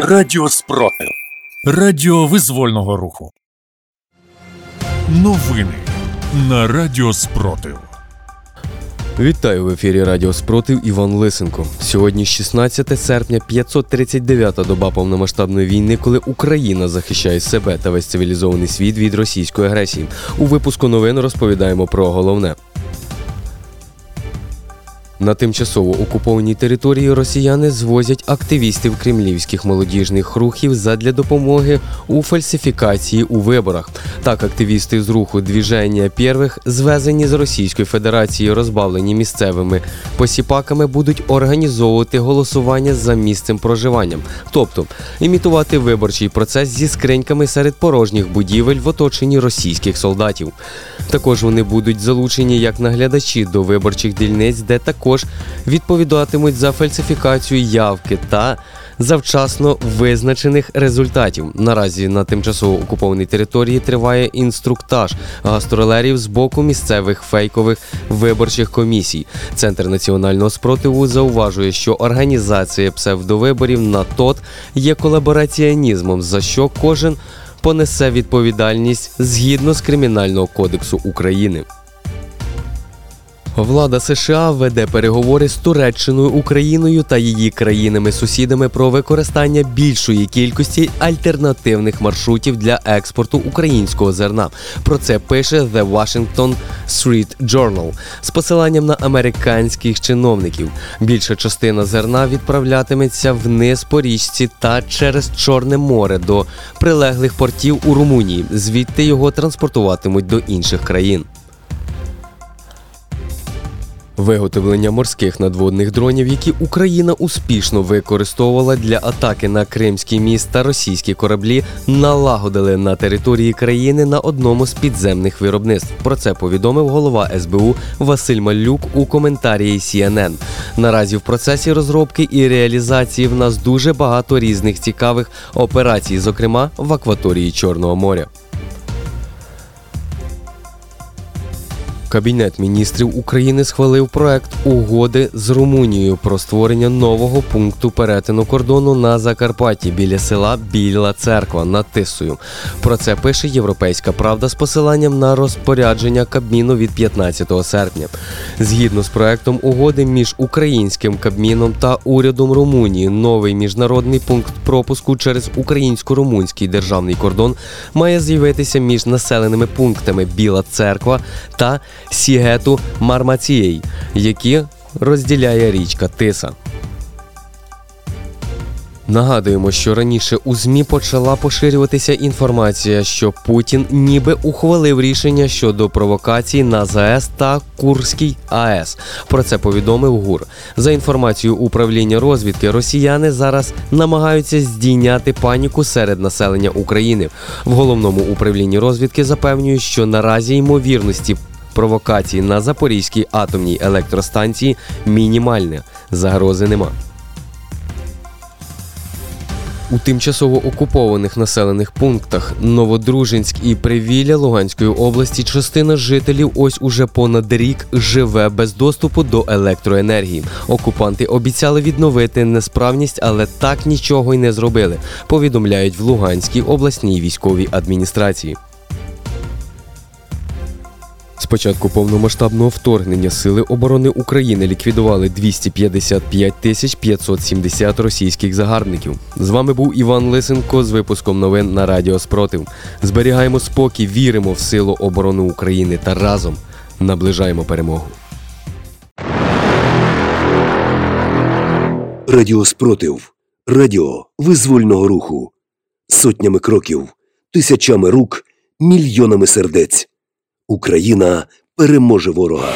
Радіо Спротив. Радіо визвольного руху. Новини на Радіо Спротив. Вітаю в ефірі Радіо Спротив Іван Лисенко. Сьогодні 16 серпня, 539-та доба повномасштабної війни, коли Україна захищає себе та весь цивілізований світ від російської агресії. У випуску новин розповідаємо про головне. На тимчасово окупованій території росіяни звозять активістів кремлівських молодіжних рухів задля допомоги у фальсифікації у виборах. Так, активісти з руху двіження первих, звезені з Російської Федерації, розбавлені місцевими посіпаками, будуть організовувати голосування за місцем проживання, тобто імітувати виборчий процес зі скриньками серед порожніх будівель в оточенні російських солдатів. Також вони будуть залучені як наглядачі до виборчих дільниць, де також відповідатимуть за фальсифікацію явки та завчасно визначених результатів. Наразі на тимчасово окупованій території триває інструктаж гастролерів з боку місцевих фейкових виборчих комісій. Центр національного спротиву зауважує, що організація псевдовиборів на ТОТ є колабораціонізмом, за що кожен понесе відповідальність згідно з Кримінального кодексу України. Влада США веде переговори з Туреччиною, Україною та її країнами-сусідами про використання більшої кількості альтернативних маршрутів для експорту українського зерна. Про це пише The Washington Street Journal з посиланням на американських чиновників. Більша частина зерна відправлятиметься вниз по річці та через Чорне море до прилеглих портів у Румунії. Звідти його транспортуватимуть до інших країн. Виготовлення морських надводних дронів, які Україна успішно використовувала для атаки на кримський міст та російські кораблі, налагодили на території країни на одному з підземних виробництв. Про це повідомив голова СБУ Василь Малюк у коментарі CNN. Наразі в процесі розробки і реалізації в нас дуже багато різних цікавих операцій, зокрема в акваторії Чорного моря. Кабінет міністрів України схвалив проект угоди з Румунією про створення нового пункту перетину кордону на Закарпатті біля села Біла Церква над Тисою. Про це пише Європейська Правда з посиланням на розпорядження Кабміну від 15 серпня. Згідно з проектом угоди між українським Кабміном та урядом Румунії, новий міжнародний пункт пропуску через українсько-румунський державний кордон має з'явитися між населеними пунктами Біла Церква та Сігету Мармацієй, які розділяє річка Тиса. Нагадуємо, що раніше у ЗМІ почала поширюватися інформація, що Путін ніби ухвалив рішення щодо провокацій на ЗАЕС та Курській АЕС. Про це повідомив ГУР. За інформацією управління розвідки, росіяни зараз намагаються здійняти паніку серед населення України. В головному управлінні розвідки запевнюють, що наразі ймовірності провокацій на Запорізькій атомній електростанції мінімальне. Загрози нема. У тимчасово окупованих населених пунктах Новодружинськ і Привілля Луганської області частина жителів ось уже понад рік живе без доступу до електроенергії. Окупанти обіцяли відновити несправність, але так нічого й не зробили. Повідомляють в Луганській обласній військовій адміністрації. Початку повномасштабного вторгнення Сили оборони України ліквідували 255 тисяч 570 російських загарбників. З вами був Іван Лисенко з випуском новин на Радіо Спротив. Зберігаємо спокій, віримо в силу оборони України та разом наближаємо перемогу. Радіо Спротив. Радіо визвольного руху. Сотнями кроків, тисячами рук, мільйонами сердець. Україна переможе ворога.